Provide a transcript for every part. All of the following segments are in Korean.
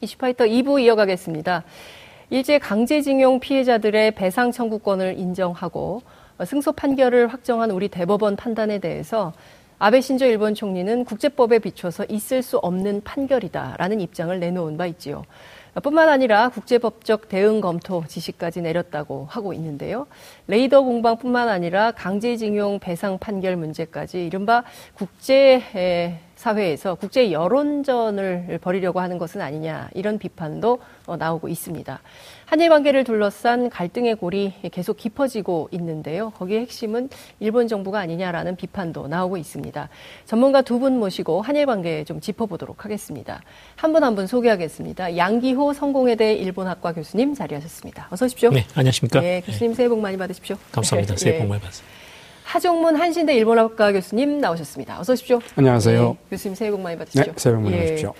이슈파이터 2부 이어가겠습니다. 일제 강제징용 피해자들의 배상 청구권을 인정하고 승소 판결을 확정한 우리 대법원 판단에 대해서 아베 신조 일본 총리는 국제법에 비춰서 있을 수 없는 판결이다라는 입장을 내놓은 바 있지요. 뿐만 아니라 국제법적 대응 검토 지시까지 내렸다고 하고 있는데요. 레이더 공방뿐만 아니라 강제징용 배상 판결 문제까지 이른바 국제 사회에서 국제 여론전을 벌이려고 하는 것은 아니냐 이런 비판도 어, 나오고 있습니다. 한일 관계를 둘러싼 갈등의 골이 계속 깊어지고 있는데요. 거기에 핵심은 일본 정부가 아니냐라는 비판도 나오고 있습니다. 전문가 두 분 모시고 한일 관계 좀 짚어보도록 하겠습니다. 한 분 한분 소개하겠습니다. 양기호 성공회대 일본학과 교수님 자리하셨습니다. 어서 오십시오. 네, 안녕하십니까. 네, 교수님 새해 복 많이 받으십시오. 감사합니다. 새해 복 예. 많이 받으세요. 하종문 한신대 일본학과 교수님 나오셨습니다. 어서 오십시오. 안녕하세요. 네, 교수님 새해 복 많이 받으십시오. 네, 새해 복 많이 예. 받으십시오.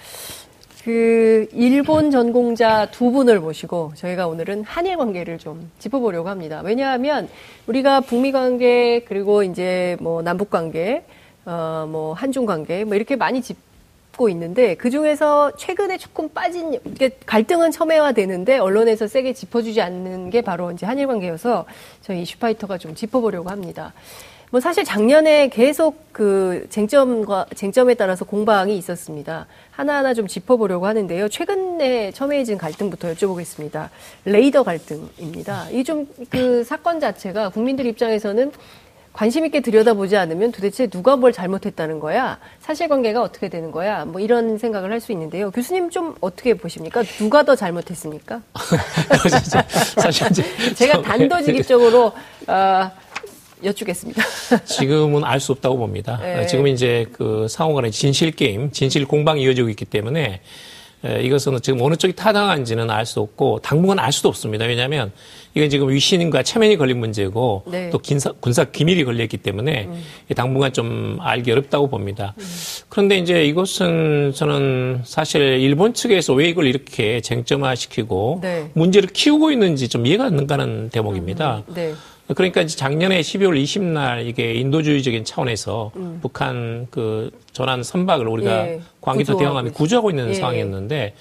그 일본 전공자 두 분을 모시고 저희가 오늘은 한일 관계를 좀 짚어보려고 합니다. 왜냐하면 우리가 북미 관계 그리고 이제 뭐 남북 관계, 어뭐 한중 관계 뭐 이렇게 많이 짚 고 있는데 그 중에서 최근에 조금 빠진 갈등은 첨예화되는데 언론에서 세게 짚어주지 않는 게 바로 이제 한일 관계여서 저희 이슈파이터가 좀 짚어보려고 합니다. 뭐 사실 작년에 계속 그 쟁점과 쟁점에 따라서 공방이 있었습니다. 하나하나 좀 짚어보려고 하는데요. 최근에 첨예해진 갈등부터 여쭤보겠습니다. 레이더 갈등입니다. 이 좀 그 사건 자체가 국민들 입장에서는 관심 있게 들여다보지 않으면 도대체 누가 뭘 잘못했다는 거야? 사실관계가 어떻게 되는 거야? 뭐 이런 생각을 할 수 있는데요. 교수님 좀 어떻게 보십니까? 누가 더 잘못했습니까? 사실 제가 단도직입적으로 어, 여쭙겠습니다. 지금은 알 수 없다고 봅니다. 네. 지금 이제 그 상호간의 진실 게임, 진실 공방이 이어지고 있기 때문에 이것은 지금 어느 쪽이 타당한지는 알 수 없고 당분간 알 수도 없습니다. 왜냐하면 이건 지금 위신과 체면이 걸린 문제고 네. 또 군사, 군사 기밀이 걸렸기 때문에 음. 당분간 좀 알기 어렵다고 봅니다. 음. 그런데 이제 이것은 저는 사실 일본 측에서 왜 이걸 이렇게 쟁점화시키고 네. 문제를 키우고 있는지 좀 이해가 안 가는 대목입니다. 음. 네. 그러니까 이제 작년에 12월 20날 이게 인도주의적인 차원에서 음. 북한 그 전환 선박을 우리가 예. 광기도 대응함이 구조하고 있는 예. 상황이었는데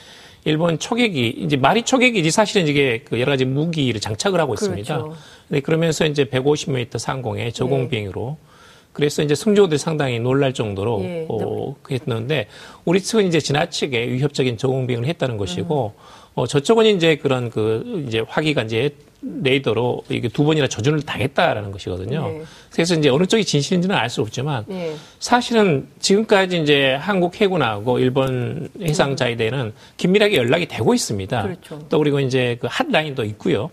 일본 초계기 이제 말이 초계기지 사실은 이게 그 여러 가지 무기를 장착을 하고 있습니다. 그렇죠. 네, 그러면서 이제 150m 상공에 저공 비행으로 예. 그래서 이제 승조들 상당히 놀랄 정도로 예. 어, 했는데 우리 측은 이제 지나치게 위협적인 저공 비행을 했다는 것이고 음. 어, 저쪽은 이제 그런 그 이제 화기가 이제 레이더로 이게 두 번이나 저준을 당했다라는 것이거든요. 네. 그래서 이제 어느 쪽이 진실인지는 알 수 없지만 네. 사실은 지금까지 이제 한국 해군하고 일본 해상자위대는 긴밀하게 연락이 되고 있습니다. 그렇죠. 또 그리고 이제 그 핫라인도 있고요.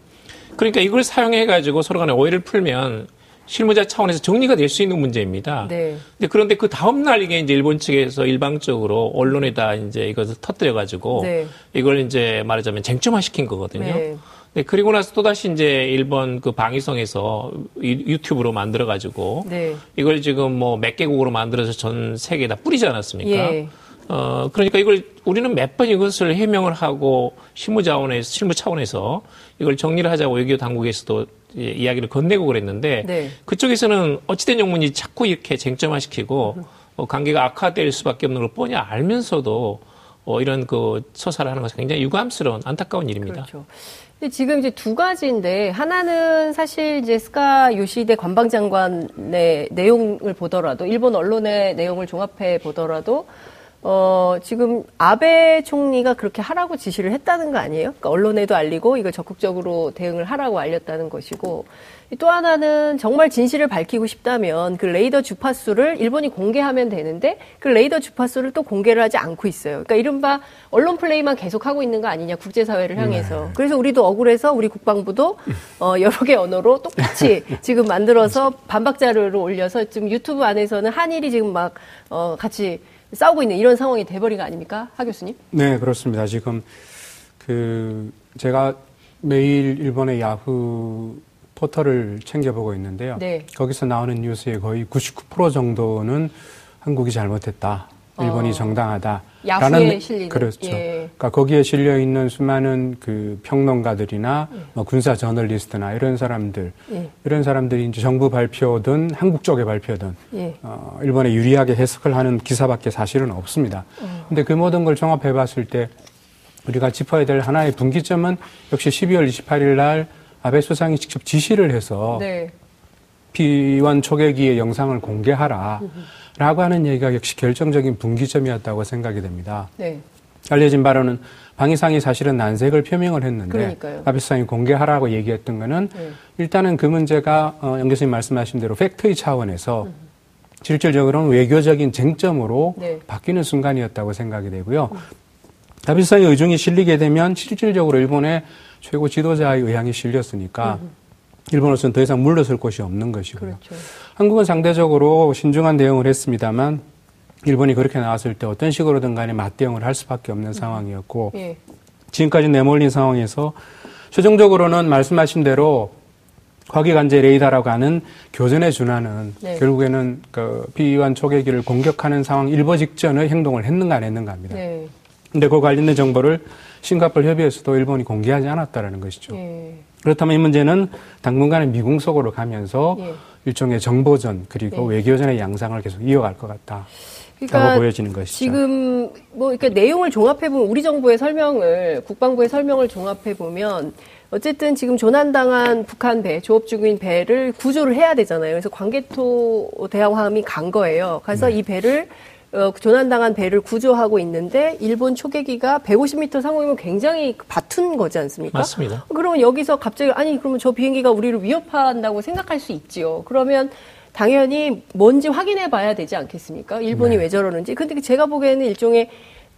그러니까 이걸 사용해 가지고 서로 간에 오해를 풀면 실무자 차원에서 정리가 될 수 있는 문제입니다. 네. 근데 그런데 그 다음 날 이게 이제 일본 측에서 일방적으로 언론에다 이제 이것을 터뜨려 가지고 네. 이걸 이제 말하자면 쟁점화 시킨 거거든요. 네. 네, 그리고 나서 또다시 이제 일본 그 방위성에서 유튜브로 만들어가지고 네. 이걸 지금 뭐 몇 개국으로 만들어서 전 세계에다 뿌리지 않았습니까? 예. 어, 그러니까 이걸 우리는 몇 번 이것을 해명을 하고 실무 자원에서, 실무 차원에서 이걸 정리를 하자고 외교 당국에서도 예, 이야기를 건네고 그랬는데 네. 그쪽에서는 어찌된 영문이 자꾸 이렇게 쟁점화시키고 어, 관계가 악화될 수밖에 없는 걸 뻔히 알면서도 어, 이런 그 처사를 하는 것은 굉장히 유감스러운 안타까운 일입니다. 그렇죠. 지금 이제 두 가지인데 하나는 사실 이제 스카 요시대 관방장관의 내용을 보더라도 일본 언론의 내용을 종합해 보더라도 어, 지금 아베 총리가 그렇게 하라고 지시를 했다는 거 아니에요? 그러니까 언론에도 알리고 이걸 적극적으로 대응을 하라고 알렸다는 것이고 또 하나는 정말 진실을 밝히고 싶다면 그 레이더 주파수를 일본이 공개하면 되는데 그 레이더 주파수를 또 공개를 하지 않고 있어요. 그러니까 이른바 언론 플레이만 계속 하고 있는 거 아니냐 국제사회를 향해서. 네. 그래서 우리도 억울해서 우리 국방부도 어, 여러 개 언어로 똑같이 지금 만들어서 반박 자료를 올려서 지금 유튜브 안에서는 한일이 지금 막 어, 같이 싸우고 있는 이런 상황이 돼버린 거 아닙니까, 하 교수님? 네, 그렇습니다. 지금 그 제가 매일 일본의 야후 포털을 챙겨보고 있는데요. 네. 거기서 나오는 뉴스의 거의 99% 정도는 한국이 잘못했다. 일본이 어. 정당하다. 야후에 실리는. 그렇죠. 예. 그러니까 거기에 실려 있는 수많은 그 평론가들이나 예. 뭐 군사 저널리스트나 이런 사람들, 예. 이런 사람들이 이제 정부 발표든 한국 쪽의 발표든 예. 어, 일본에 유리하게 해석을 하는 기사밖에 사실은 없습니다. 어. 근데 그 모든 걸 종합해 봤을 때 우리가 짚어야 될 하나의 분기점은 역시 12월 28일 날 아베 수상이 직접 지시를 해서 네. 비원 초계기의 영상을 공개하라. 라고 하는 얘기가 역시 결정적인 분기점이었다고 생각이 됩니다. 네. 알려진 바로는 방위상이 사실은 난색을 표명을 했는데 그러니까요. 아베 수상이 공개하라고 얘기했던 거는 네. 일단은 그 문제가 어, 영 교수님 말씀하신 대로 팩트의 차원에서 음. 실질적으로는 외교적인 쟁점으로 네. 바뀌는 순간이었다고 생각이 되고요. 음. 아베 수상의 의중이 실리게 되면 실질적으로 일본의 최고 지도자의 의향이 실렸으니까 음. 일본으로서는 더 이상 물러설 곳이 없는 것이고요. 그렇죠. 한국은 상대적으로 신중한 대응을 했습니다만 일본이 그렇게 나왔을 때 어떤 식으로든 간에 맞대응을 할 수밖에 없는 음. 상황이었고 예. 지금까지 내몰린 상황에서 최종적으로는 말씀하신 대로 과기관제 레이더라고 하는 교전에 준하는 네. 결국에는 그 비위반 초계기를 공격하는 상황 일보 직전의 행동을 했는가 안 했는가 합니다. 네. 근데 그 관련된 정보를 싱가폴 협의에서도 일본이 공개하지 않았다라는 것이죠. 예. 그렇다면 이 문제는 당분간은 미궁 속으로 가면서 예. 일종의 정보전 그리고 네. 외교전의 양상을 계속 이어갈 것 같다. 그러니까 보여지는 것이죠. 지금 뭐 이렇게 내용을 종합해 보면 우리 정부의 설명을 국방부의 설명을 종합해 보면 어쨌든 지금 조난당한 북한 배, 조업 중인 배를 구조를 해야 되잖아요. 그래서 광개토 대왕함이 간 거예요. 그래서 네. 이 배를 어, 조난당한 배를 구조하고 있는데 일본 초계기가 150m 상공이면 굉장히 바툰 거지 않습니까? 맞습니다. 그러면 여기서 갑자기 아니 그러면 저 비행기가 우리를 위협한다고 생각할 수 있지요. 그러면 당연히 뭔지 확인해 봐야 되지 않겠습니까? 일본이 네. 왜 저러는지. 근데 제가 보기에는 일종의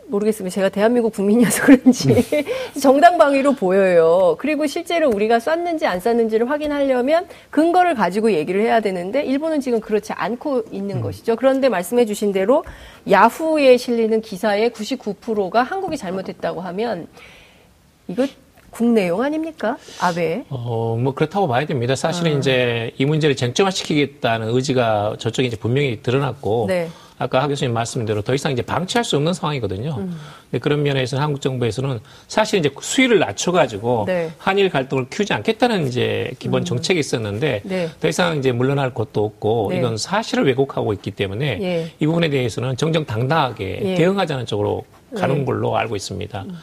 모르겠습니다. 제가 대한민국 국민이어서 그런지 네. 정당방위로 보여요. 그리고 실제로 우리가 쐈는지 안 쐈는지를 확인하려면 근거를 가지고 얘기를 해야 되는데 일본은 지금 그렇지 않고 있는 음. 것이죠. 그런데 말씀해 주신 대로 야후에 실리는 기사의 99%가 한국이 잘못했다고 하면 이거 국 내용 아닙니까? 아베? 어, 뭐 그렇다고 봐야 됩니다. 사실은 아. 이제 이 문제를 쟁점화시키겠다는 의지가 저쪽에 이제 분명히 드러났고 네. 아까 하 교수님 말씀대로 더 이상 이제 방치할 수 없는 상황이거든요. 음. 그런 면에서 한국 정부에서는 사실 이제 수위를 낮춰가지고 네. 한일 갈등을 키우지 않겠다는 이제 기본 음. 정책이 있었는데 네. 더 이상 이제 물러날 것도 없고 네. 이건 사실을 왜곡하고 있기 때문에 예. 이 부분에 대해서는 정정당당하게 예. 대응하자는 쪽으로 가는 예. 걸로 알고 있습니다. 음.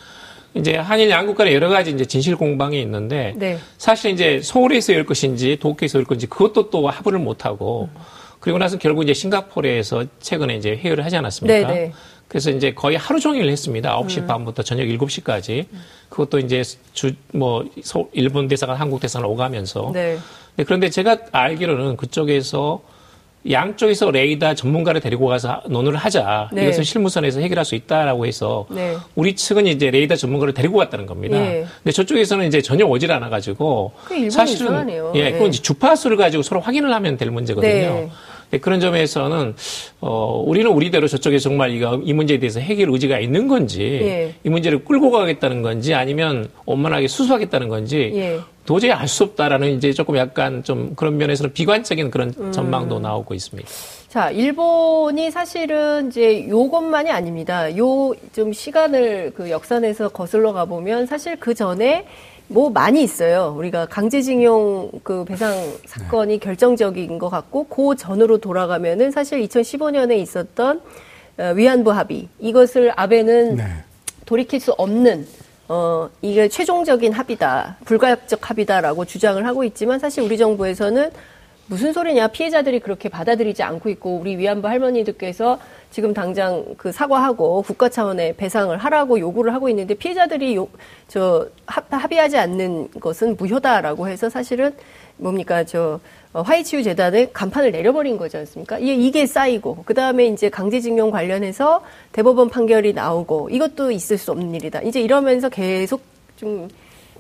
이제 한일 양국 간에 여러 가지 이제 진실 공방이 있는데 네. 사실 이제 서울에서 열 것인지 도쿄에서 열 것인지 그것도 또 합의를 못 하고 음. 그리고 나서 결국 이제 싱가포르에서 최근에 이제 회의를 하지 않았습니까? 네네. 네. 그래서 이제 거의 하루 종일 했습니다. 9시 음. 반부터 저녁 7시까지. 그것도 이제 주, 뭐, 서, 일본 대사관, 한국 대사관 오가면서. 네. 그런데 제가 알기로는 그쪽에서 양쪽에서 레이더 전문가를 데리고 가서 논의를 하자. 네. 이것을 실무선에서 해결할 수 있다라고 해서 네. 우리 측은 이제 레이더 전문가를 데리고 갔다는 겁니다. 네. 근데 저쪽에서는 이제 전혀 오질 않아 가지고 사실은 이상하네요. 예, 그건 이제 주파수를 가지고 서로 확인을 하면 될 문제거든요. 네. 네, 그런 점에서는 어 우리는 우리대로 저쪽에 정말 이거 이 문제에 대해서 해결 의지가 있는 건지 예. 이 문제를 끌고 가겠다는 건지 아니면 원만하게 수수하겠다는 건지 예. 도저히 알 수 없다라는 이제 조금 약간 좀 그런 면에서는 비관적인 그런 음. 전망도 나오고 있습니다. 자, 일본이 사실은 이제 요것만이 아닙니다. 요 좀 시간을 그 역산해서 거슬러 가보면 사실 그 전에 뭐 많이 있어요. 우리가 강제징용 그 배상 사건이 네. 결정적인 것 같고 그 전으로 돌아가면은 사실 2015년에 있었던 어, 위안부 합의 이것을 아베는 네. 돌이킬 수 없는 어 이게 최종적인 합의다 불가역적 합의다라고 주장을 하고 있지만 사실 우리 정부에서는 무슨 소리냐 피해자들이 그렇게 받아들이지 않고 있고 우리 위안부 할머니들께서 지금 당장 그 사과하고 국가 차원의 배상을 하라고 요구를 하고 있는데 피해자들이 요, 저 합의하지 않는 것은 무효다라고 해서 사실은 뭡니까 저 어, 화해치유 재단에 간판을 내려버린 거지 않습니까? 이게, 이게 쌓이고 그 다음에 이제 강제징용 관련해서 대법원 판결이 나오고 이것도 있을 수 없는 일이다. 이제 이러면서 계속 좀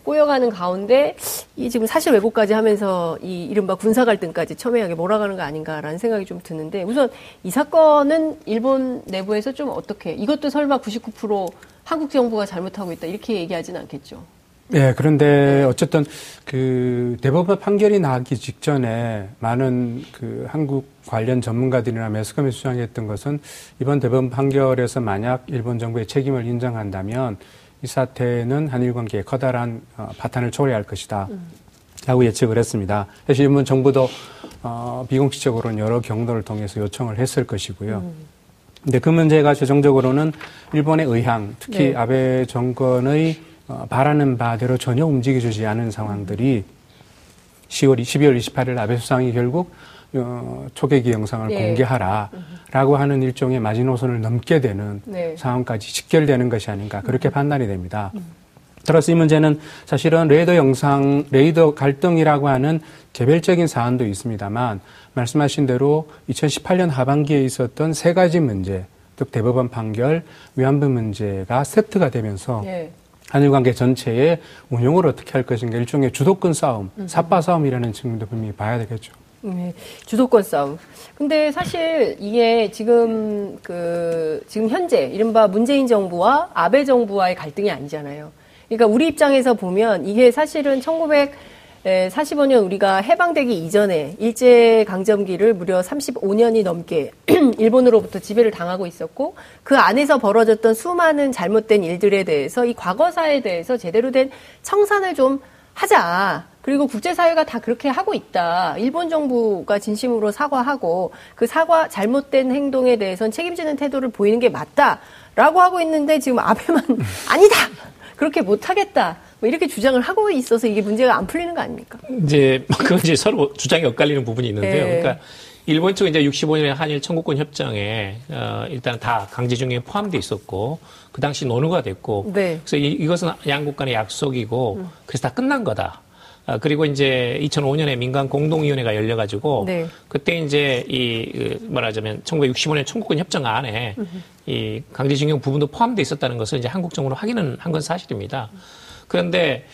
꼬여가는 가운데 이 지금 사실 왜곡까지 하면서 이 이른바 군사 갈등까지 첨예하게 몰아가는 거 아닌가라는 생각이 좀 드는데 우선 이 사건은 일본 내부에서 좀 어떻게 이것도 설마 99% 한국 정부가 잘못하고 있다 이렇게 얘기하지는 않겠죠. 네, 그런데 어쨌든 그 대법원 판결이 나기 직전에 많은 그 한국 관련 전문가들이나 매스컴이 수장했던 것은 이번 대법원 판결에서 만약 일본 정부의 책임을 인정한다면 이 사태는 한일 관계에 커다란 어, 파탄을 초래할 것이다. 라고 예측을 했습니다. 사실 일본 정부도 어, 비공식적으로는 여러 경로를 통해서 요청을 했을 것이고요. 음. 근데 그 문제가 최종적으로는 일본의 의향, 특히 네. 아베 정권의 어, 바라는 바대로 전혀 움직여주지 않은 상황들이 10월, 12월 28일 아베 수상이 결국 어, 초계기 영상을 네. 공개하라라고 하는 일종의 마지노선을 넘게 되는 네. 상황까지 직결되는 것이 아닌가 그렇게 음. 판단이 됩니다. 음. 따라서 이 문제는 사실은 레이더 영상, 레이더 갈등이라고 하는 개별적인 사안도 있습니다만 말씀하신 대로 2018년 하반기에 있었던 세 가지 문제, 즉 대법원 판결, 위안부 문제가 세트가 되면서 네. 한일 관계 전체의 운용을 어떻게 할 것인가 일종의 주도권 싸움, 음. 삿바 싸움이라는 측면도 분명히 봐야 되겠죠. 네, 주도권 싸움. 근데 사실 이게 지금 그 지금 현재 이른바 문재인 정부와 아베 정부와의 갈등이 아니잖아요. 그러니까 우리 입장에서 보면 이게 사실은 1945년 우리가 해방되기 이전에 일제 강점기를 무려 35년이 넘게 일본으로부터 지배를 당하고 있었고 그 안에서 벌어졌던 수많은 잘못된 일들에 대해서 이 과거사에 대해서 제대로 된 청산을 좀 하자. 그리고 국제사회가 다 그렇게 하고 있다. 일본 정부가 진심으로 사과하고 그 사과 잘못된 행동에 대해선 책임지는 태도를 보이는 게 맞다. 라고 하고 있는데 지금 아베만 아니다. 그렇게 못하겠다. 뭐 이렇게 주장을 하고 있어서 이게 문제가 안 풀리는 거 아닙니까? 이제 그건 이제 서로 주장이 엇갈리는 부분이 있는데요. 네. 그러니까 일본 측은 이제 65년에 한일 청구권 협정에 어, 일단 다 강제징용에 포함돼 있었고 그 당시 논의가 됐고 네. 그래서 이, 것은 양국 간의 약속이고 음. 그래서 다 끝난 거다. 아, 그리고 이제 2005년에 민간 공동위원회가 열려가지고 네. 그때 이제 이그 말하자면 1965년 청구권 협정 안에 음. 이 강제징용 부분도 포함돼 있었다는 것을 이제 한국 정부로 확인은 한 건 사실입니다. 그런데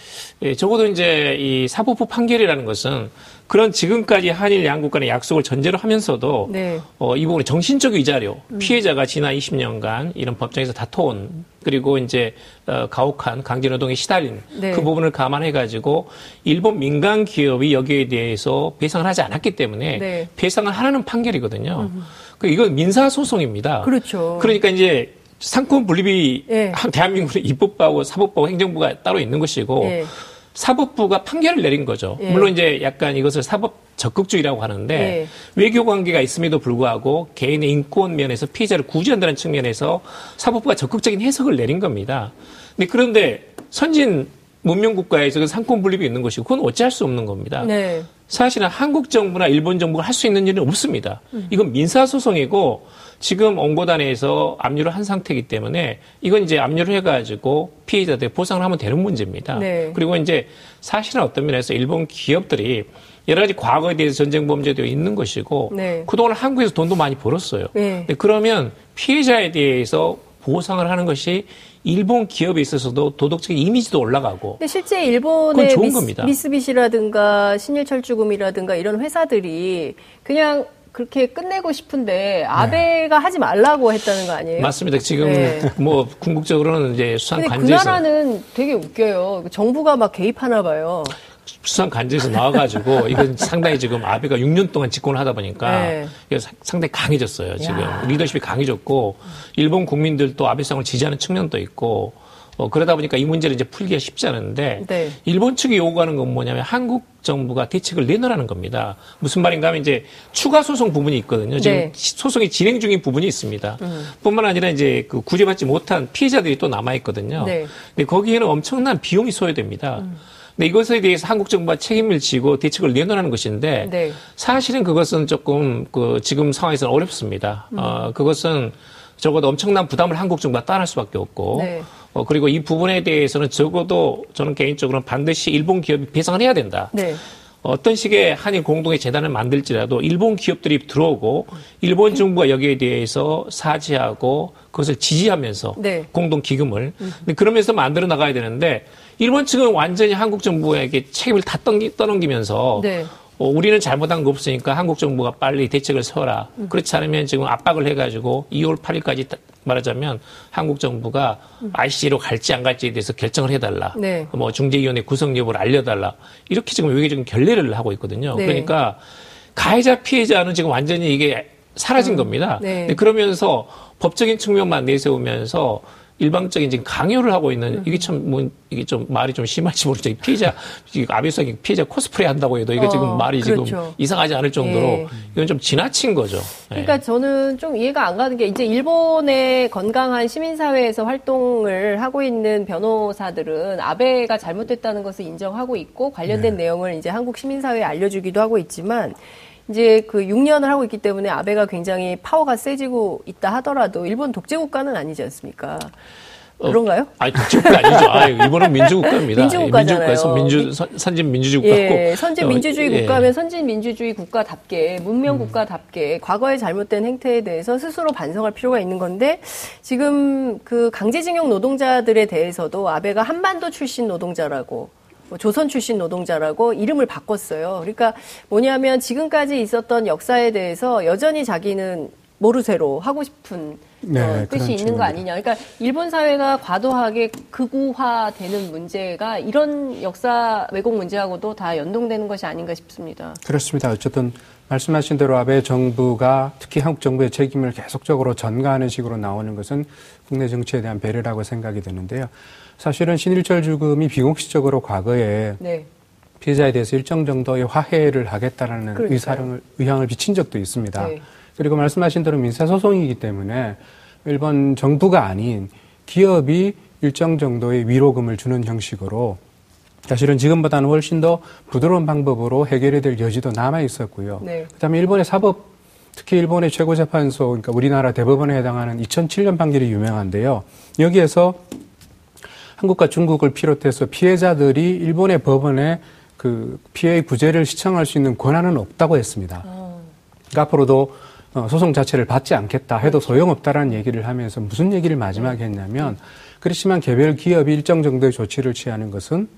예, 적어도 이제 이 사법부 판결이라는 것은 그런 지금까지 한일 양국 간의 약속을 전제로 하면서도 네. 어, 이 부분의 정신적 위자료 음. 피해자가 지난 20년간 이런 법정에서 다퉈온 그리고 이제 어, 가혹한 강제노동에 시달린 네. 그 부분을 감안해 가지고 일본 민간 기업이 여기에 대해서 배상을 하지 않았기 때문에 네. 배상을 하라는 판결이거든요. 음. 그 이건 민사 소송입니다. 그렇죠. 그러니까 이제 상권 분립이 네. 대한민국의 입법부하고 사법부하고 행정부가 따로 있는 것이고 네. 사법부가 판결을 내린 거죠. 예. 물론 이제 약간 이것을 사법 적극주의라고 하는데 예. 외교 관계가 있음에도 불구하고 개인의 인권 면에서 피해자를 구제한다는 측면에서 사법부가 적극적인 해석을 내린 겁니다. 근데 그런데 선진 문명 국가에서 그 상권 분립이 있는 것이고 그건 어찌할 수 없는 겁니다. 네. 사실은 한국 정부나 일본 정부가 할 수 있는 일은 없습니다. 음. 이건 민사 소송이고 지금 원고단에서 압류를 한 상태이기 때문에 이건 이제 압류를 해가지고 피해자들 보상을 하면 되는 문제입니다. 네. 그리고 이제 사실은 어떤 면에서 일본 기업들이 여러 가지 과거에 대해서 전쟁 범죄도 있는 것이고 네. 그동안 한국에서 돈도 많이 벌었어요. 네. 그러면 피해자에 대해서 보상을 하는 것이 일본 기업에 있어서도 도덕적 이미지도 올라가고. 근데 실제 일본의 미스, 미쓰비시라든가 신일철주금이라든가 이런 회사들이 그냥 그렇게 끝내고 싶은데 아베가 네. 하지 말라고 했다는 거 아니에요? 맞습니다. 지금 네. 뭐 궁극적으로는 이제 수상 관제에서 그 나라는 되게 웃겨요. 정부가 막 개입하나 봐요. 수상 관제에서 나와가지고 이건 상당히 지금 아베가 6년 동안 집권을 하다 보니까 네. 상당히 강해졌어요. 지금 야. 리더십이 강해졌고 일본 국민들도 아베상을 지지하는 측면도 있고 어, 그러다 보니까 이 문제를 이제 풀기가 쉽지 않은데 네. 일본 측이 요구하는 건 뭐냐면 한국 정부가 대책을 내놓으라는 겁니다. 무슨 말인가 하면 이제 추가 소송 부분이 있거든요. 지금 네. 소송이 진행 중인 부분이 있습니다. 음. 뿐만 아니라 이제 그 구제받지 못한 피해자들이 또 남아 있거든요. 네. 근데 거기에는 엄청난 비용이 소요됩니다. 음. 근데 이것에 대해서 한국 정부가 책임을 지고 대책을 내놓으라는 것인데 네. 사실은 그것은 조금 그 지금 상황에서는 어렵습니다. 음. 어, 그것은 적어도 엄청난 부담을 한국 정부가 따를 수밖에 없고 네. 어, 그리고 이 부분에 대해서는 적어도 저는 개인적으로는 반드시 일본 기업이 배상을 해야 된다. 네. 어떤 식의 한일 공동의 재단을 만들지라도 일본 기업들이 들어오고 일본 정부가 여기에 대해서 사죄하고 그것을 지지하면서 네. 공동 기금을 음. 그러면서 만들어 나가야 되는데 일본 측은 완전히 한국 정부에게 책임을 다 떠넘기면서 네. 어, 우리는 잘못한 거 없으니까 한국 정부가 빨리 대책을 세워라. 음. 그렇지 않으면 지금 압박을 해가지고 2월 8일까지 말하자면 한국 정부가 음. ICC로 갈지 안 갈지에 대해서 결정을 해달라. 네. 뭐 중재위원회 구성 여부를 알려달라. 이렇게 지금 외교적인 결례를 하고 있거든요. 네. 그러니까 가해자 피해자는 지금 완전히 이게 사라진 음. 겁니다. 네. 그러면서 법적인 측면만 내세우면서 일방적인 지금 강요를 하고 있는 이게 참 뭐 이게 좀 말이 좀 심할지 모르죠. 피해자 아베수상이 피해자 코스프레 한다고 해도 이게 어, 지금 말이 그렇죠. 지금 이상하지 않을 정도로 예. 이건 좀 지나친 거죠. 예. 그러니까 저는 좀 이해가 안 가는 게 이제 일본의 건강한 시민사회에서 활동을 하고 있는 변호사들은 아베가 잘못됐다는 것을 인정하고 있고 관련된 네. 내용을 이제 한국 시민사회에 알려주기도 하고 있지만 이제 그 6년을 하고 있기 때문에 아베가 굉장히 파워가 세지고 있다 하더라도 일본 독재 국가는 아니지 않습니까? 어, 그런가요? 어, 아니 독재국가 아니죠. 아, 일본은 민주국가입니다. 민주국가잖아요. 민주국가에서 민주 선, 진 민주주의 국가고. 예, 선진 민주주의 어, 국가면 예. 선진 민주주의 국가답게 문명 음. 국가답게 음. 과거에 잘못된 행태에 대해서 스스로 반성할 필요가 있는 건데 지금 그 강제징용 노동자들에 대해서도 아베가 한반도 출신 노동자라고 뭐 조선 출신 노동자라고 이름을 바꿨어요. 그러니까 뭐냐면 지금까지 있었던 역사에 대해서 여전히 자기는 모르쇠로 하고 싶은 네, 어, 뜻이 있는 거 아니냐. 그러니까 일본 사회가 과도하게 극우화되는 문제가 이런 역사 왜곡 문제하고도 다 연동되는 것이 아닌가 싶습니다. 그렇습니다. 어쨌든 말씀하신 대로 아베 정부가 특히 한국 정부의 책임을 계속적으로 전가하는 식으로 나오는 것은 국내 정치에 대한 배려라고 생각이 드는데요. 사실은 신일절 죽음이 비공식적으로 과거에 네. 피해자에 대해서 일정 정도의 화해를 하겠다라는 의사를, 의향을 비친 적도 있습니다. 네. 그리고 말씀하신 대로 민사소송이기 때문에 일본 정부가 아닌 기업이 일정 정도의 위로금을 주는 형식으로 사실은 지금보다는 훨씬 더 부드러운 방법으로 해결이 될 여지도 남아 있었고요. 네. 그다음에 일본의 사법 특히 일본의 최고재판소 그러니까 우리나라 대법원에 해당하는 2007년 판결이 유명한데요. 여기에서 한국과 중국을 비롯해서 피해자들이 일본의 법원에 그 피해의 구제를 시청할 수 있는 권한은 없다고 했습니다. 어. 그러니까 앞으로도 어, 소송 자체를 받지 않겠다 해도 소용없다라는 얘기를 하면서 무슨 얘기를 마지막에 했냐면 그렇지만 개별 기업이 일정 정도의 조치를 취하는 것은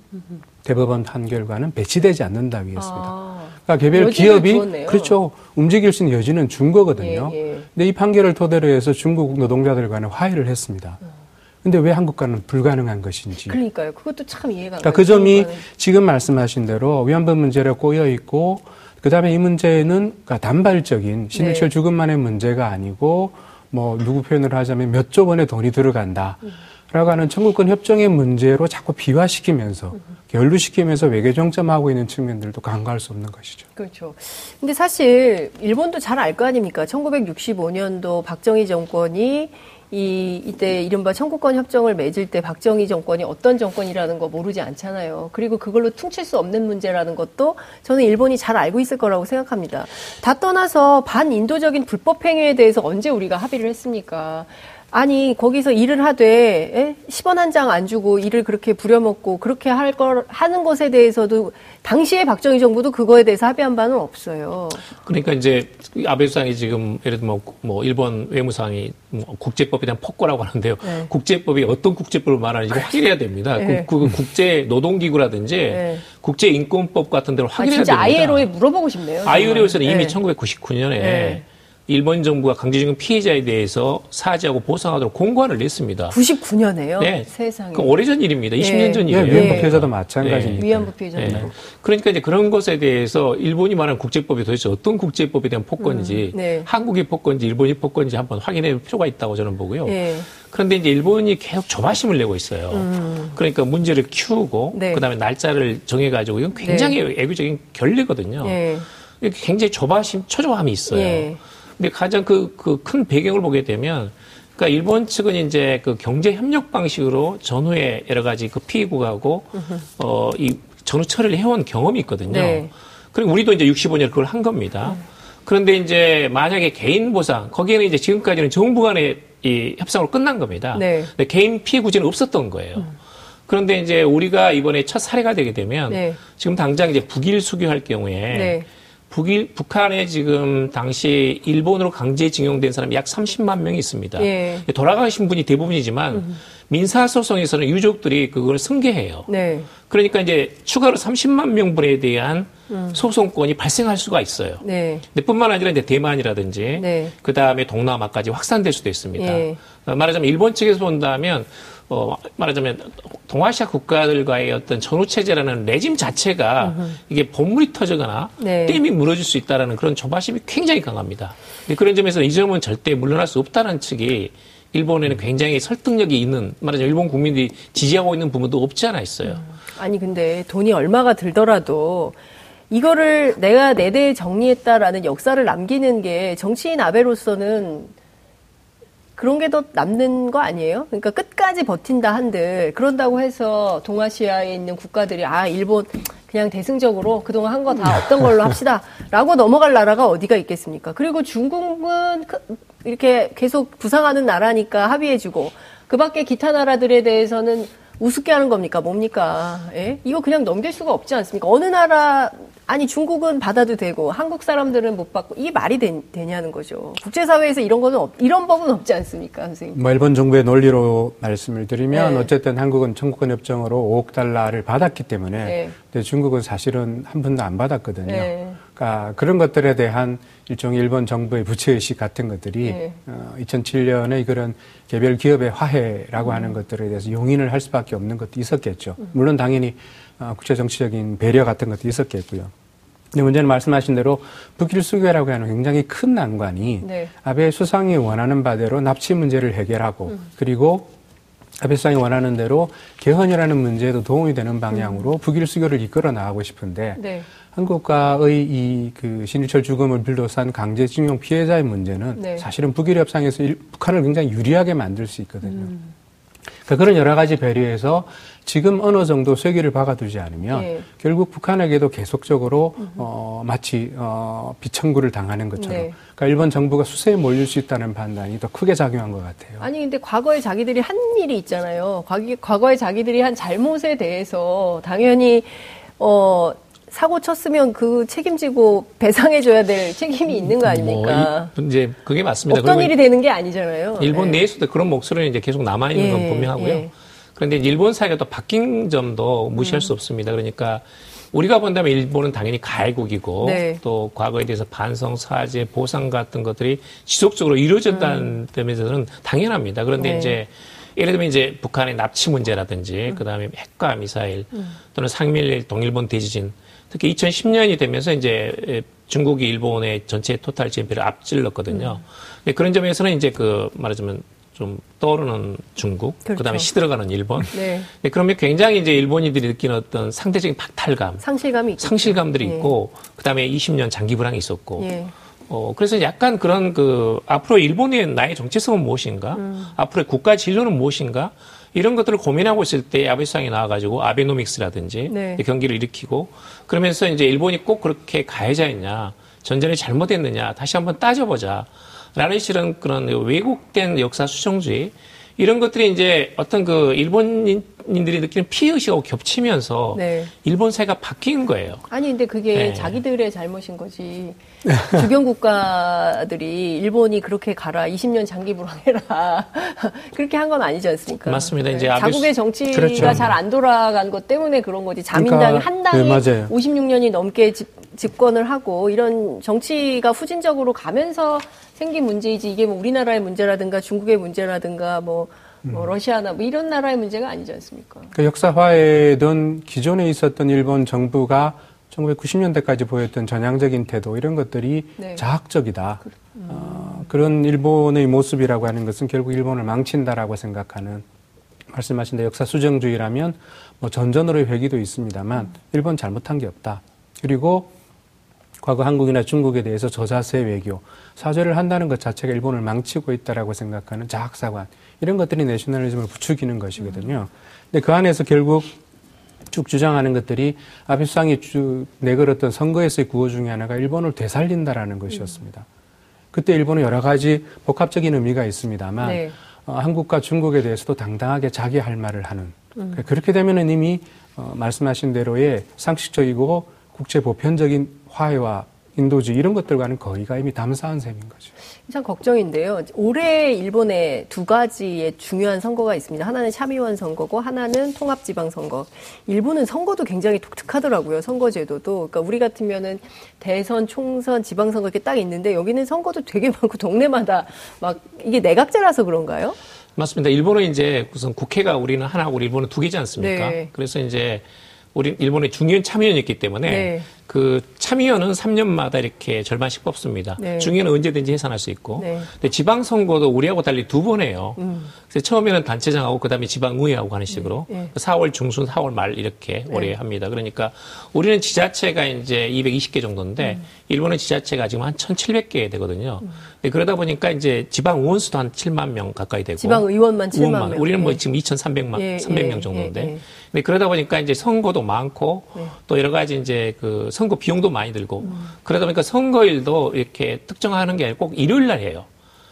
대법원 판결과는 배치되지 않는다고 했습니다. 아, 그러니까 개별 기업이 주었네요. 그렇죠 움직일 수 있는 여지는 준 거거든요. 예, 예. 근데 이 판결을 토대로 해서 중국 노동자들 간에 화해를 했습니다. 어. 근데 왜 한국과는 불가능한 것인지. 그러니까요. 그것도 참 이해가 그러니까 그 점이 지금 말씀하신 대로 위안부 문제로 꼬여 있고 그다음에 이 문제는 그러니까 단발적인 신일철 네. 죽음만의 문제가 아니고 뭐 누구 표현을 하자면 몇 조 원의 돈이 들어간다. 라고 하는 청구권 협정의 문제로 자꾸 비화시키면서 연루시키면서 외교 정점하고 있는 측면들도 간과할 수 없는 것이죠. 그렇죠. 근데 사실 일본도 잘 알 거 아닙니까? 1965년도 박정희 정권이 이 이때 이른바 청구권 협정을 맺을 때 박정희 정권이 어떤 정권이라는 거 모르지 않잖아요. 그리고 그걸로 퉁칠 수 없는 문제라는 것도 저는 일본이 잘 알고 있을 거라고 생각합니다. 다 떠나서 반인도적인 불법 행위에 대해서 언제 우리가 합의를 했습니까? 아니 거기서 일을 하되 10원 한 장 안 주고 일을 그렇게 부려먹고 그렇게 할 걸 하는 것에 대해서도 당시에 박정희 정부도 그거에 대해서 합의한 바는 없어요. 그러니까 이제 아베 수상이 지금 예를 들면 뭐, 뭐 일본 외무상이 뭐 국제법에 대한 폭거라고 하는데요. 네. 국제법이 어떤 국제법을 말하는지 확인해야 됩니다. 네. 그, 그 국제 노동기구라든지 네. 국제 인권법 같은 데를 확인해야 아, 진짜 됩니다. 아이엘오에 물어보고 싶네요. 아이엘오에서는 이미 1999년에 일본 정부가 강제징용 피해자에 대해서 사죄하고 보상하도록 공고안을 냈습니다. 99년에요? 네. 세상에. 그 오래전 일입니다. 20년 예. 전 일이에요. 예, 위안부 피해자도 마찬가지니까. 예. 위안부 피해자도. 예. 그러니까 이제 그런 것에 대해서 일본이 말하는 국제법이 도대체 어떤 국제법에 대한 폭건인지, 음, 네. 한국의 폭건인지, 일본이 폭건인지 한번 확인해 볼 필요가 있다고 저는 보고요. 예. 그런데 이제 일본이 계속 조바심을 내고 있어요. 음. 그러니까 문제를 키우고, 네. 그 다음에 날짜를 정해 가지고, 이건 굉장히 네. 애교적인 결례거든요. 예. 굉장히 조바심, 초조함이 있어요. 예. 근데 가장 그, 그 큰 배경을 보게 되면, 그러니까 일본 측은 이제 그 경제 협력 방식으로 전후에 여러 가지 그 피해국하고, 어, 이 전후 처리를 해온 경험이 있거든요. 네. 그리고 우리도 이제 65년 그걸 한 겁니다. 음. 그런데 이제 만약에 개인 보상, 거기에는 이제 지금까지는 정부 간의 이 협상으로 끝난 겁니다. 네. 근데 개인 피해 구제는 없었던 거예요. 음. 그런데 이제 우리가 이번에 첫 사례가 되게 되면 네. 지금 당장 이제 북일 수교할 경우에 네. 북일, 북한에 지금 당시 일본으로 강제 징용된 사람이 약 30만 명이 있습니다. 예. 돌아가신 분이 대부분이지만 음. 민사 소송에서는 유족들이 그걸 승계해요. 네. 그러니까 이제 추가로 30만 명분에 대한 음. 소송권이 발생할 수가 있어요. 네. 근데 뿐만 아니라 이제 대만이라든지 네. 그 다음에 동남아까지 확산될 수도 있습니다. 예. 말하자면 일본 측에서 본다면 어, 말하자면 동아시아 국가들과의 어떤 전후 체제라는 레짐 자체가 으흠. 이게 본물이 터지거나 네. 댐이 무너질 수 있다라는 그런 조바심이 굉장히 강합니다. 그런 점에서 이 점은 절대 물러날 수 없다는 측이 일본에는 굉장히 설득력이 있는 말하자면 일본 국민들이 지지하고 있는 부분도 없지 않아 있어요. 음. 아니 근데 돈이 얼마가 들더라도 이거를 내가 내 대에 정리했다라는 역사를 남기는 게 정치인 아베로서는 그런 게 더 남는 거 아니에요? 그러니까 끝까지 버틴다 한들 그런다고 해서 동아시아에 있는 국가들이 아 일본 그냥 대승적으로 그동안 한 거 다 없던 걸로 합시다라고 넘어갈 나라가 어디가 있겠습니까? 그리고 중국은 이렇게 계속 부상하는 나라니까 합의해주고 그밖에 기타 나라들에 대해서는 우습게 하는 겁니까? 뭡니까? 예? 이거 그냥 넘길 수가 없지 않습니까? 어느 나라 아니 중국은 받아도 되고 한국 사람들은 못 받고 이게 말이 되, 냐는 거죠. 국제사회에서 이런 거는 없, 이런 법은 없지 않습니까, 선생님? 뭐 일본 정부의 논리로 말씀을 드리면 네. 어쨌든 한국은 청구권 협정으로 5억 달러를 받았기 때문에 네. 근데 중국은 사실은 한 푼도 안 받았거든요. 네. 그러니까 그런 것들에 대한 일종의 일본 정부의 부채의식 같은 것들이 네. 어, 2007년에 그런 개별 기업의 화해라고 음. 하는 것들에 대해서 용인을 할 수밖에 없는 것도 있었겠죠. 음. 물론 당연히 어, 국제 정치적인 배려 같은 것도 있었겠고요. 근데 문제는 말씀하신 대로 북일 수교라고 하는 굉장히 큰 난관이 네. 아베 수상이 원하는 바대로 납치 문제를 해결하고 음. 그리고 아베 수상이 원하는 대로 개헌이라는 문제에도 도움이 되는 방향으로 음. 북일 수교를 이끌어 나가고 싶은데 네. 한국과의 이 그 신일철 죽음을 비롯한 강제징용 피해자의 문제는 네. 사실은 북일 협상에서 일, 북한을 굉장히 유리하게 만들 수 있거든요. 음. 그러니까 그런 여러 가지 배려에서 지금 어느 정도 쇄기를 박아두지 않으면 네. 결국 북한에게도 계속적으로 어, 마치 어, 비청구를 당하는 것처럼 네. 그러니까 일본 정부가 수세에 몰릴 수 있다는 판단이 더 크게 작용한 것 같아요. 아니 근데 과거에 자기들이 한 일이 있잖아요. 과거에 자기들이 한 잘못에 대해서 당연히 어 사고 쳤으면 그 책임지고 배상해줘야 될 책임이 있는 거 아닙니까? 뭐, 이제 그게 맞습니다. 어떤 일이 되는 게 아니잖아요. 일본 네. 내에서도 그런 목소리는 이제 계속 남아 있는 예, 건 분명하고요. 예. 그런데 일본 사회가 또 바뀐 점도 무시할 음. 수 없습니다. 그러니까 우리가 본다면 일본은 당연히 가해국이고 네. 또 과거에 대해서 반성, 사죄, 보상 같은 것들이 지속적으로 이루어졌다는 음. 점에서는 당연합니다. 그런데 네. 이제 예를 들면 이제 북한의 납치 문제라든지 음. 그다음에 핵과 미사일 음. 또는 상밀 동일본 대지진 특히 2010년이 되면서 이제 중국이 일본의 전체 토탈 GNP를 앞질렀거든요. 음. 근데 그런 점에서는 이제 그 말하자면 좀 떠오르는 중국, 그렇죠. 그다음에 시들어가는 일본. 네. 네, 그러면 굉장히 이제 일본인들이 느끼는 어떤 상대적인 박탈감, 상실감이 있겠죠. 상실감들이 네. 있고, 그다음에 20년 장기 불황이 있었고. 네. 어, 그래서 약간 그런 그 앞으로 일본의 나의 정체성은 무엇인가? 음. 앞으로의 국가 진로는 무엇인가? 이런 것들을 고민하고 있을 때 아베 수상이 나와가지고 아베노믹스라든지 네. 경기를 일으키고 그러면서 이제 일본이 꼭 그렇게 가해자였냐 전전에 잘못했느냐 다시 한번 따져보자 라는 실은 그런 왜곡된 역사 수정주의 이런 것들이 이제 어떤 그 일본인 들이 느끼는 피해의식하고 겹치면서 네. 일본 사회가 바뀐 거예요. 아니, 근데 그게 네. 자기들의 잘못인 거지. 주변 국가들이 일본이 그렇게 가라, 20년 장기 불황해라. 그렇게 한 건 아니지 않습니까? 맞습니다. 이제 네. 자국의 정치가 그렇죠. 잘안 돌아간 것 때문에 그런 거지. 자민당이 그러니까, 한 당이 네, 56년이 넘게 집, 집권을 하고 이런 정치가 후진적으로 가면서 생긴 문제이지 이게 뭐 우리나라의 문제라든가 중국의 문제라든가 뭐, 뭐 음. 러시아나 뭐 이런 나라의 문제가 아니지 않습니까? 그 역사화에든 기존에 있었던 일본 정부가 1990년대까지 보였던 전향적인 태도 이런 것들이 네. 자학적이다. 음. 어, 그런 일본의 모습이라고 하는 것은 결국 일본을 망친다라고 생각하는 말씀하신 대 역사 수정주의라면 뭐 전전으로의 회기도 있습니다만 음. 일본 잘못한 게 없다. 그리고 과거 한국이나 중국에 대해서 저자세 외교, 사죄를 한다는 것 자체가 일본을 망치고 있다라고 생각하는 자학사관, 이런 것들이 내셔널리즘을 부추기는 것이거든요. 근데 그 안에서 결국 쭉 주장하는 것들이 아베 수상이 쭉 내걸었던 선거에서의 구호 중에 하나가 일본을 되살린다라는 것이었습니다. 그때 일본은 여러 가지 복합적인 의미가 있습니다만 네. 어, 한국과 중국에 대해서도 당당하게 자기 할 말을 하는 음. 그렇게 되면은 이미 어, 말씀하신 대로의 상식적이고 국제 보편적인 화해와 인도주의 이런 것들과는 거의가 이미 담사한 셈인 거죠. 참 걱정인데요. 올해 일본에 두 가지의 중요한 선거가 있습니다. 하나는 샤미원 선거고 하나는 통합지방선거. 일본은 선거도 굉장히 독특하더라고요. 선거제도도. 그러니까 우리 같으면은 대선, 총선, 지방선거 이렇게 딱 있는데 여기는 선거도 되게 많고 동네마다 막 이게 내각제라서 그런가요? 맞습니다. 일본은 이제 우선 국회가 우리는 하나고 일본은 두 개지 않습니까? 네. 그래서 이제 우리 일본의 중의원 참여연이었기 때문에 네. 그 참의원은 3년마다 이렇게 절반씩 뽑습니다. 네. 중의원은 언제든지 해산할 수 있고. 네. 근데 지방 선거도 우리하고 달리 두 번 해요. 음. 그래서 처음에는 단체장하고 그다음에 지방의회하고 하는 식으로 네. 4월 중순, 4월 말 이렇게 네. 올해 합니다. 그러니까 우리는 지자체가 이제 220개 정도인데 음. 일본은 지자체가 지금 한 1,700개 되거든요. 음. 그러다 보니까 이제 지방 의원 수도 한 7만 명 가까이 되고 지방 의원만 7만 의원만. 명. 우리는 뭐 예. 지금 2,300만 예, 300명 예, 정도인데. 예, 예. 근데 그러다 보니까 이제 선거도 많고 네. 또 여러 가지 이제 그 선거 비용도 많이 들고 음. 그러다 보니까 선거일도 이렇게 특정하는 게 아니고 꼭 일요일 날 해요.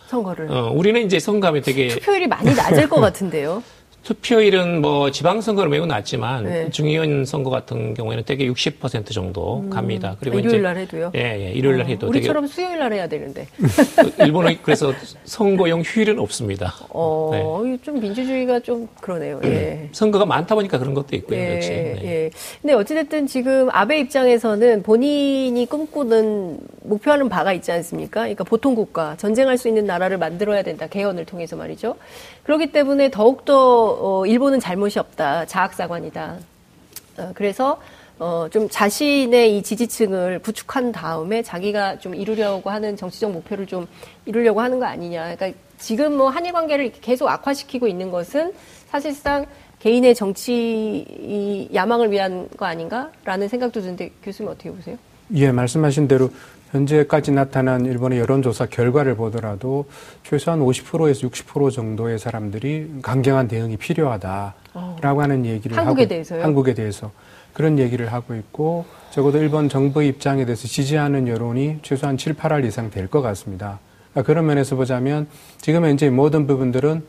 선거를. 어, 우리는 이제 선거하면 되게 투표율이 많이 낮을 것 같은데요. 투표율은 뭐 지방선거는 매우 낮지만 네. 중의원 선거 같은 경우에는 대개 60% 정도 음. 갑니다. 그리고 일요일 날 해도요? 예, 예, 일요일 날 어, 해도. 우리처럼 수요일 날 해야 되는데. 일본은 그래서 선거용 휴일은 없습니다. 어, 네. 좀 민주주의가 좀 그러네요. 예. 선거가 많다 보니까 그런 것도 있고요. 예, 역시. 네. 예. 근데 어찌됐든 지금 아베 입장에서는 본인이 꿈꾸는 목표하는 바가 있지 않습니까? 그러니까 보통 국가, 전쟁할 수 있는 나라를 만들어야 된다. 개헌을 통해서 말이죠. 그렇기 때문에 더욱더 어, 일본은 잘못이 없다. 자학사관이다. 어, 그래서 어, 좀 자신의 이 지지층을 구축한 다음에 자기가 좀 이루려고 하는 정치적 목표를 좀 이루려고 하는 거 아니냐. 그러니까 지금 뭐 한일 관계를 계속 악화시키고 있는 것은 사실상 개인의 정치 야망을 위한 거 아닌가라는 생각도 드는데 교수님 어떻게 보세요? 예, 말씀하신 대로 현재까지 나타난 일본의 여론조사 결과를 보더라도 최소한 50%에서 60% 정도의 사람들이 강경한 대응이 필요하다라고 어. 하는 얘기를 한국에 하고 대해서요? 한국에 대해서 그런 얘기를 하고 있고 적어도 일본 정부 입장에 대해서 지지하는 여론이 최소한 7, 8할 이상 될 것 같습니다. 그러니까 그런 면에서 보자면 지금 현재 모든 부분들은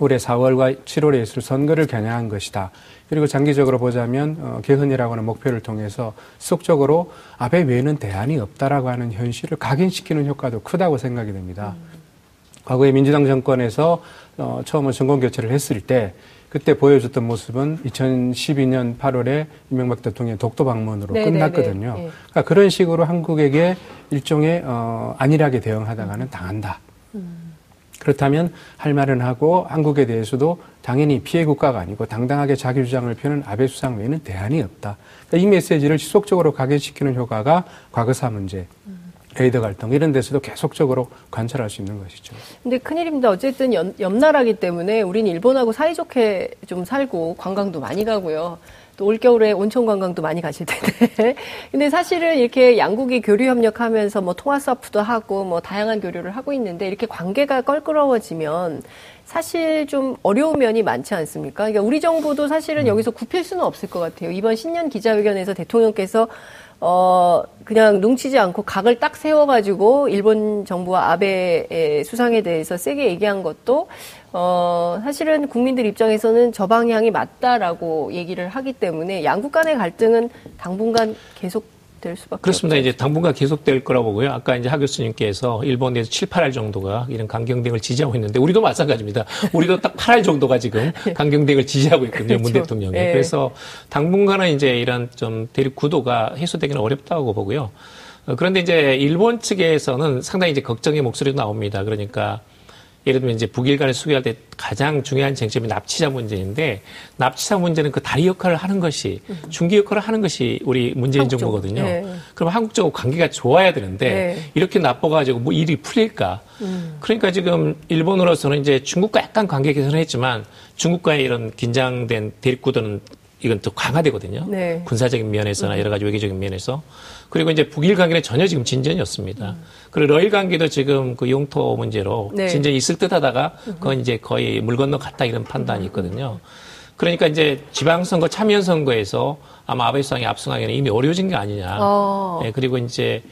올해 4월과 7월에 있을 선거를 겨냥한 것이다. 그리고 장기적으로 보자면 어, 개헌이라고 하는 목표를 통해서 지속적으로 아베 외에는 대안이 없다라고 하는 현실을 각인시키는 효과도 크다고 생각이 됩니다. 음. 과거에 민주당 정권에서 어, 처음으로 정권 교체를 했을 때 그때 보여줬던 모습은 2012년 8월에 이명박 대통령의 독도 방문으로 네네네. 끝났거든요. 네. 그러니까 그런 식으로 한국에게 일종의 어, 안일하게 대응하다가는 당한다. 음. 그렇다면 할 말은 하고 한국에 대해서도 당연히 피해 국가가 아니고 당당하게 자기 주장을 펴는 아베 수상 외에는 대안이 없다. 그러니까 이 메시지를 지속적으로 각인시키는 효과가 과거사 문제, 에이드 갈등 이런 데서도 계속적으로 관찰할 수 있는 것이죠. 근데 큰일입니다. 어쨌든 옆, 옆 나라기 때문에 우리는 일본하고 사이좋게 좀 살고 관광도 많이 가고요. 또 올겨울에 온천 관광도 많이 가실 텐데. 근데 사실은 이렇게 양국이 교류 협력하면서 뭐 통화 서프도 하고 뭐 다양한 교류를 하고 있는데 이렇게 관계가 껄끄러워지면 사실 좀 어려운 면이 많지 않습니까? 그러니까 우리 정부도 사실은 음. 여기서 굽힐 수는 없을 것 같아요. 이번 신년 기자회견에서 대통령께서 어, 그냥 눈치지 않고 각을 딱 세워가지고 일본 정부와 아베의 수상에 대해서 세게 얘기한 것도 어, 사실은 국민들 입장에서는 저 방향이 맞다라고 얘기를 하기 때문에 양국 간의 갈등은 당분간 계속 될 수밖에 그렇습니다. 없죠. 이제 당분간 계속될 거라고 보고요. 아까 이제 하 교수님께서 일본에서 7, 8할 정도가 이런 강경등을 지지하고 있는데 우리도 마찬가지입니다. 우리도 딱 8할 정도가 지금 강경등을 지지하고 있거든요. 그렇죠. 문 대통령이. 네. 그래서 당분간은 이제 이런 좀 대립 구도가 해소되기는 어렵다고 보고요. 어, 그런데 이제 일본 측에서는 상당히 이제 걱정의 목소리도 나옵니다. 그러니까 예를 들면 이제 북일 간의 수교할 때 가장 중요한 쟁점이 납치자 문제인데 납치자 문제는 그 다리 역할을 하는 것이 중기 역할을 하는 것이 우리 문재인 한국 정부거든요. 네. 그럼 한국적으로 관계가 좋아야 되는데 네. 이렇게 나빠가지고 뭐 일이 풀릴까? 음. 그러니까 지금 일본으로서는 이제 중국과 약간 관계 개선했지만 중국과의 이런 긴장된 대립구도는 이건 또 강화되거든요. 네. 군사적인 면에서나 여러 가지 외교적인 면에서. 그리고 이제 북일 관계는 전혀 지금 진전이 없습니다. 음. 그리고 러일 관계도 지금 그 용토 문제로 네. 진전이 있을 듯 하다가 그건 이제 거의 물 건너 갔다 이런 판단이 있거든요. 그러니까 이제 지방선거 참여 선거에서 아마 아베 수상이 압승하기는 이미 어려워진 게 아니냐. 어. 네, 그리고 이제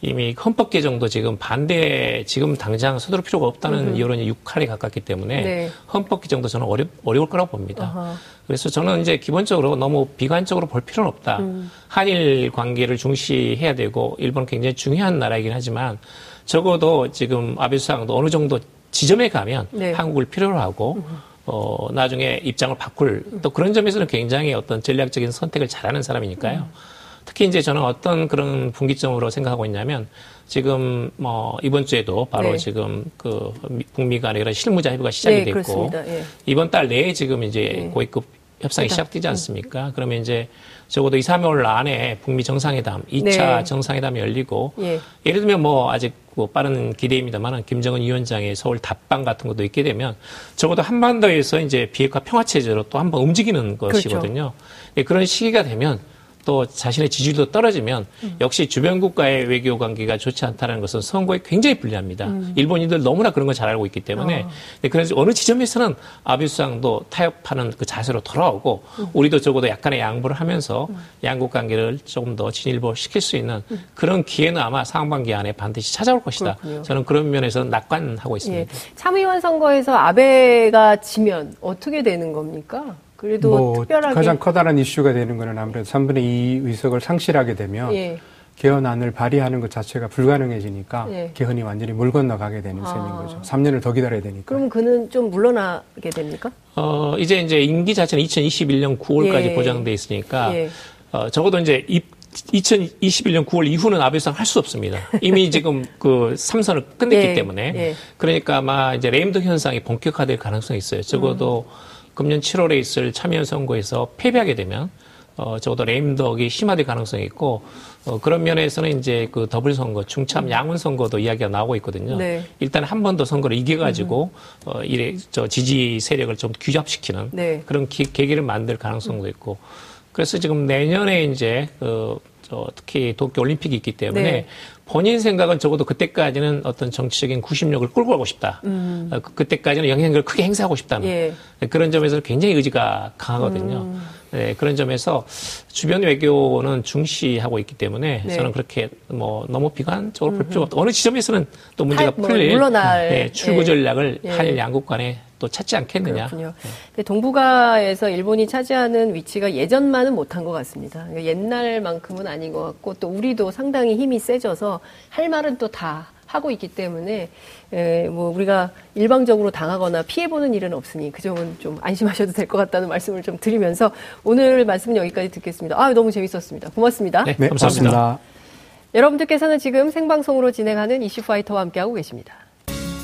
이미 헌법 개정도 지금 반대 지금 당장 서두를 필요가 없다는 음. 여론이 6할에 가깝기 때문에 네. 헌법 개정도 저는 어려, 어려울 거라고 봅니다. 어허. 그래서 저는 이제 기본적으로 너무 비관적으로 볼 필요는 없다. 음. 한일 관계를 중시해야 되고 일본은 굉장히 중요한 나라이긴 하지만 적어도 지금 아베 수상도 어느 정도 지점에 가면 네. 한국을 필요로 하고 음. 어, 나중에 입장을 바꿀 또 그런 점에서는 굉장히 어떤 전략적인 선택을 잘하는 사람이니까요. 음. 특히 이제 저는 어떤 그런 분기점으로 생각하고 있냐면 지금 뭐 이번 주에도 바로 네. 지금 그 북미 간의 이런 실무자 협의가 시작이 네, 됐고 예. 이번 달 내에 지금 이제 네. 고위급 협상이 시작되지 않습니까? 그러면 이제 적어도 2, 3월 안에 북미 정상회담, 2차 네. 정상회담이 열리고 예. 를 들면 뭐 아직 뭐 빠른 기대입니다만 김정은 위원장의 서울 답방 같은 것도 있게 되면 적어도 한반도에서 이제 비핵화 평화 체제로 또 한번 움직이는 그렇죠. 것이거든요. 그렇죠. 네, 그런 시기가 되면 또 자신의 지지율도 떨어지면 음. 역시 주변 국가의 외교 관계가 좋지 않다는 것은 선거에 굉장히 불리합니다. 음. 일본인들 너무나 그런 걸 잘 알고 있기 때문에 어. 네, 그래서 어느 지점에서는 아베 수상도 타협하는 그 자세로 돌아오고 음. 우리도 적어도 약간의 양보를 하면서 음. 양국 관계를 조금 더 진일보 시킬 수 있는 음. 그런 기회는 아마 상반기 안에 반드시 찾아올 것이다. 그렇군요. 저는 그런 면에서 낙관하고 있습니다. 예. 참의원 선거에서 아베가 지면 어떻게 되는 겁니까? 그래도 뭐 특별하게 가장 커다란 이슈가 되는 것은 아무래도 3분의 2 의석을 상실하게 되면 예. 개헌안을 발의하는 것 자체가 불가능해지니까 예. 개헌이 완전히 물 건너가게 되는 아. 셈인 거죠. 3년을 더 기다려야 되니까. 그럼 그는 좀 물러나게 됩니까? 어, 이제 이제 임기 자체는 2021년 9월까지 예. 보장돼 있으니까 예. 어, 적어도 이제 입 2021년 9월 이후는 아베상 할 수 없습니다. 이미 지금 그 삼선을 끝냈기 예, 때문에. 예. 그러니까 아마 이제 레임덕 현상이 본격화될 가능성이 있어요. 적어도 음. 금년 7월에 있을 참의원 선거에서 패배하게 되면 어, 적어도 레임덕이 심화될 가능성이 있고, 어, 그런 면에서는 이제 그 더블 선거, 중참 양원 선거도 이야기가 나오고 있거든요. 네. 일단 한 번 더 선거를 이겨가지고, 음. 어, 이래, 저 지지 세력을 좀 규잡시키는 네. 그런 기, 계기를 만들 가능성도 있고, 그래서 지금 내년에 이제, 그, 저 특히 도쿄 올림픽이 있기 때문에 네. 본인 생각은 적어도 그때까지는 어떤 정치적인 구심력을 끌고 가고 싶다. 음. 어, 그, 그때까지는 영향력을 크게 행사하고 싶다는 예. 네, 그런 점에서 굉장히 의지가 강하거든요. 음. 네, 그런 점에서 주변 외교는 중시하고 있기 때문에 네. 저는 그렇게 뭐 너무 비관적으로 볼 필요가 없다. 어느 지점에서는 또 문제가 할, 뭐 풀릴 뭐, 네, 출구 예. 전략을 예. 할 양국 간에 또 찾지 않겠느냐. 그렇군요. 네. 동북아에서 일본이 차지하는 위치가 예전만은 못한 것 같습니다. 옛날만큼은 아닌 것 같고 또 우리도 상당히 힘이 세져서 할 말은 또 다 하고 있기 때문에 에, 뭐 우리가 일방적으로 당하거나 피해 보는 일은 없으니 그 점은 좀 안심하셔도 될 것 같다는 말씀을 좀 드리면서 오늘 말씀은 여기까지 듣겠습니다. 아 너무 재밌었습니다. 고맙습니다. 네, 감사합니다. 감사합니다. 여러분들께서는 지금 생방송으로 진행하는 이슈파이터와 함께하고 계십니다.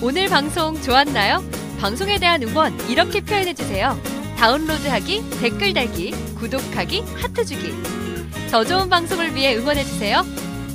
오늘 방송 좋았나요? 방송에 대한 응원 이렇게 표현해주세요. 다운로드하기, 댓글 달기, 구독하기, 하트 주기. 더 좋은 방송을 위해 응원해주세요.